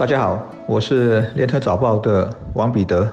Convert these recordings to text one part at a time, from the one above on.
大家好，我是联合早报的王彼得。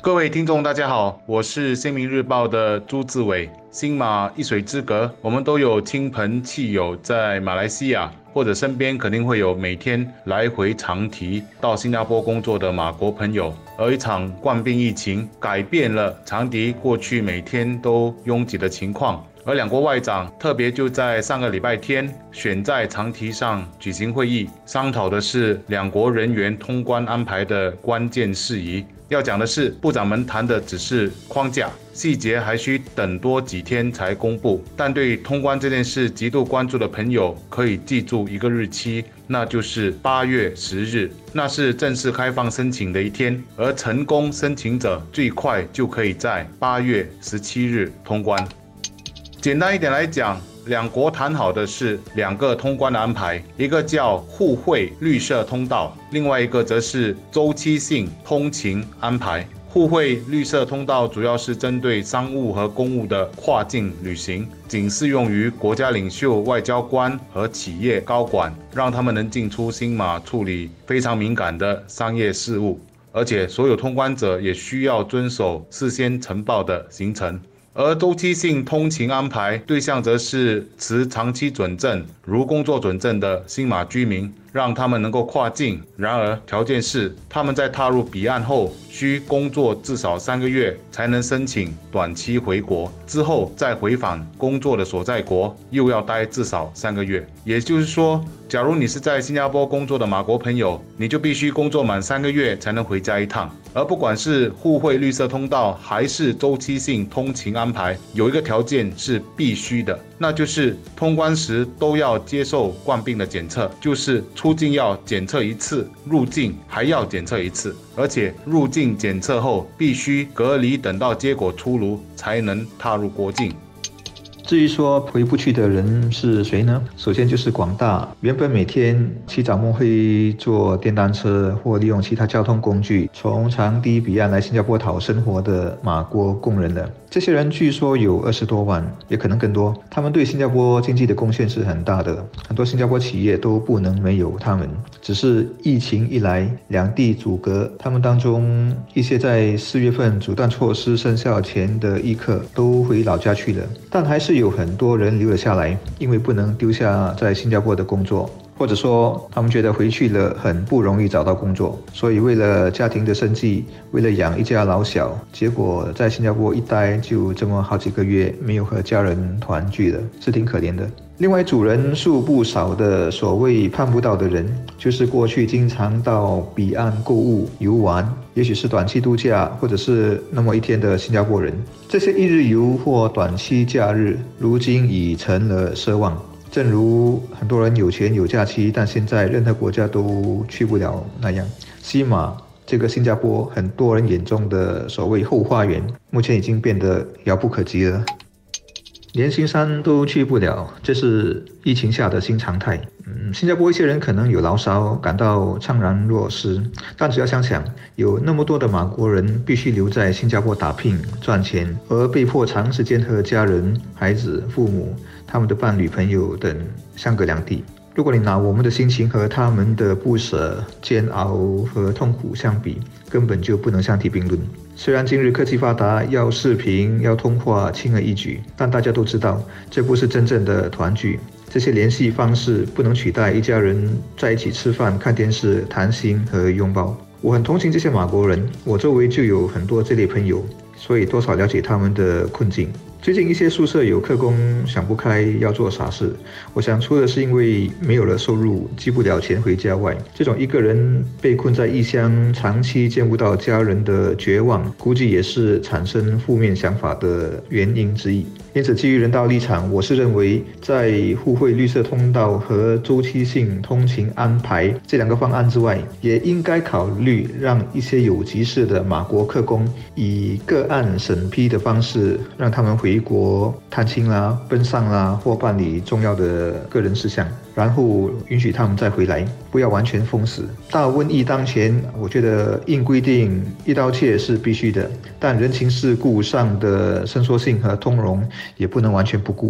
各位听众，大家好，我是新民日报的朱志伟。新马一水之隔，我们都有亲朋戚友在马来西亚，或者身边肯定会有每天来回长提到新加坡工作的马国朋友。而一场冠病疫情改变了长迪过去每天都拥挤的情况。而两国外长特别就在上个礼拜天选在长堤上举行会议，商讨的是两国人员通关安排的关键事宜。要讲的是，部长们谈的只是框架，细节还需等多几天才公布。但对通关这件事极度关注的朋友，可以记住一个日期，那就是八月十日，那是正式开放申请的一天，而成功申请者最快就可以在八月十七日通关。简单一点来讲，两国谈好的是两个通关的安排，一个叫互惠绿色通道，另外一个则是周期性通勤安排。互惠绿色通道主要是针对商务和公务的跨境旅行，仅适用于国家领袖、外交官和企业高管，让他们能进出新马处理非常敏感的商业事务，而且所有通关者也需要遵守事先呈报的行程。而周期性通勤安排对象则是持长期准证，如工作准证的新马居民。让他们能够跨境，然而条件是他们在踏入彼岸后需工作至少三个月，才能申请短期回国。之后再回返工作的所在国，又要待至少三个月。也就是说，假如你是在新加坡工作的马国朋友，你就必须工作满三个月才能回家一趟。而不管是互惠绿色通道还是周期性通勤安排，有一个条件是必须的。那就是通关时都要接受冠病的检测，就是出境要检测一次，入境还要检测一次，而且入境检测后必须隔离，等到结果出炉才能踏入国境。至于说回不去的人是谁呢？首先就是广大原本每天起早梦会坐电单车或利用其他交通工具从长堤彼岸来新加坡讨生活的马国工人了。这些人据说有二十多万，也可能更多。他们对新加坡经济的贡献是很大的，很多新加坡企业都不能没有他们。只是疫情一来，两地阻隔，他们当中一些在四月份阻断措施生效前的一刻都回老家去了，但还是有很多人留了下来，因为不能丢下在新加坡的工作。或者说，他们觉得回去了很不容易找到工作，所以为了家庭的生计，为了养一家老小，结果在新加坡一待就这么好几个月，没有和家人团聚了，是挺可怜的。另外，主人数不少的所谓盼不到的人，就是过去经常到彼岸购物游玩，也许是短期度假，或者是那么一天的新加坡人。这些一日游或短期假日，如今已成了奢望。正如很多人有钱有假期，但现在任何国家都去不了那样，西马这个新加坡很多人眼中的所谓后花园，目前已经变得遥不可及了。连新山都去不了，这是疫情下的新常态。新加坡一些人可能有牢骚，感到怅然若失，但只要想想，有那么多的马国人必须留在新加坡打拼赚钱，而被迫长时间和家人、孩子、父母、他们的伴侣、朋友等相隔两地。如果你拿我们的心情和他们的不舍、煎熬和痛苦相比，根本就不能相提并论。虽然今日科技发达，要视频、要通话轻而易举，但大家都知道，这不是真正的团聚。这些联系方式不能取代一家人在一起吃饭、看电视、谈心和拥抱。我很同情这些马国人，我周围就有很多这类朋友，所以多少了解他们的困境。最近一些宿舍有客工想不开要做傻事，我想除了是因为没有了收入寄不了钱回家外，这种一个人被困在异乡长期见不到家人的绝望，估计也是产生负面想法的原因之一。因此，基于人道立场，我是认为在互惠绿色通道和周期性通勤安排这两个方案之外，也应该考虑让一些有急事的马国客工以个案审批的方式让他们回。回国探亲啦、奔丧啦，或办理重要的个人事项，然后允许他们再回来，不要完全封死。大瘟疫当前，我觉得硬规定一刀切是必须的，但人情世故上的伸缩性和通融也不能完全不顾。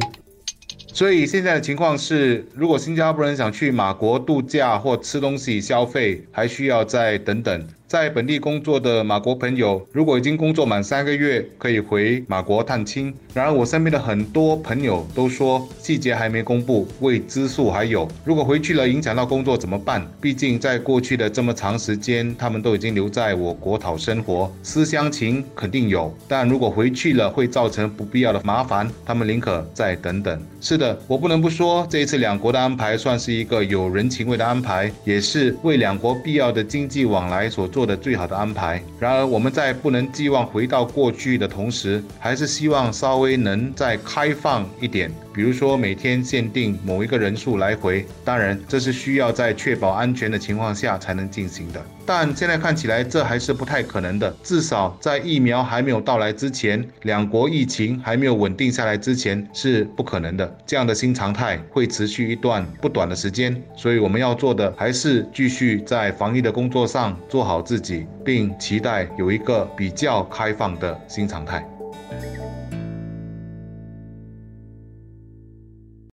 所以现在的情况是，如果新加坡人想去马国度假或吃东西消费，还需要再等等。在本地工作的马国朋友，如果已经工作满三个月，可以回马国探亲。然而，我身边的很多朋友都说，细节还没公布，未知数还有。如果回去了，影响到工作怎么办？毕竟在过去的这么长时间，他们都已经留在我国讨生活，思乡情肯定有。但如果回去了，会造成不必要的麻烦，他们宁可再等等。是的，我不能不说，这一次两国的安排算是一个有人情味的安排，也是为两国必要的经济往来所做做。的最好的安排。然而，我们在不能寄望回到过去的同时，还是希望稍微能再开放一点。比如说，每天限定某一个人数来回。当然，这是需要在确保安全的情况下才能进行的。但现在看起来，这还是不太可能的。至少在疫苗还没有到来之前，两国疫情还没有稳定下来之前，是不可能的。这样的新常态会持续一段不短的时间。所以，我们要做的还是继续在防疫的工作上做好自己，并期待有一个比较开放的新常态。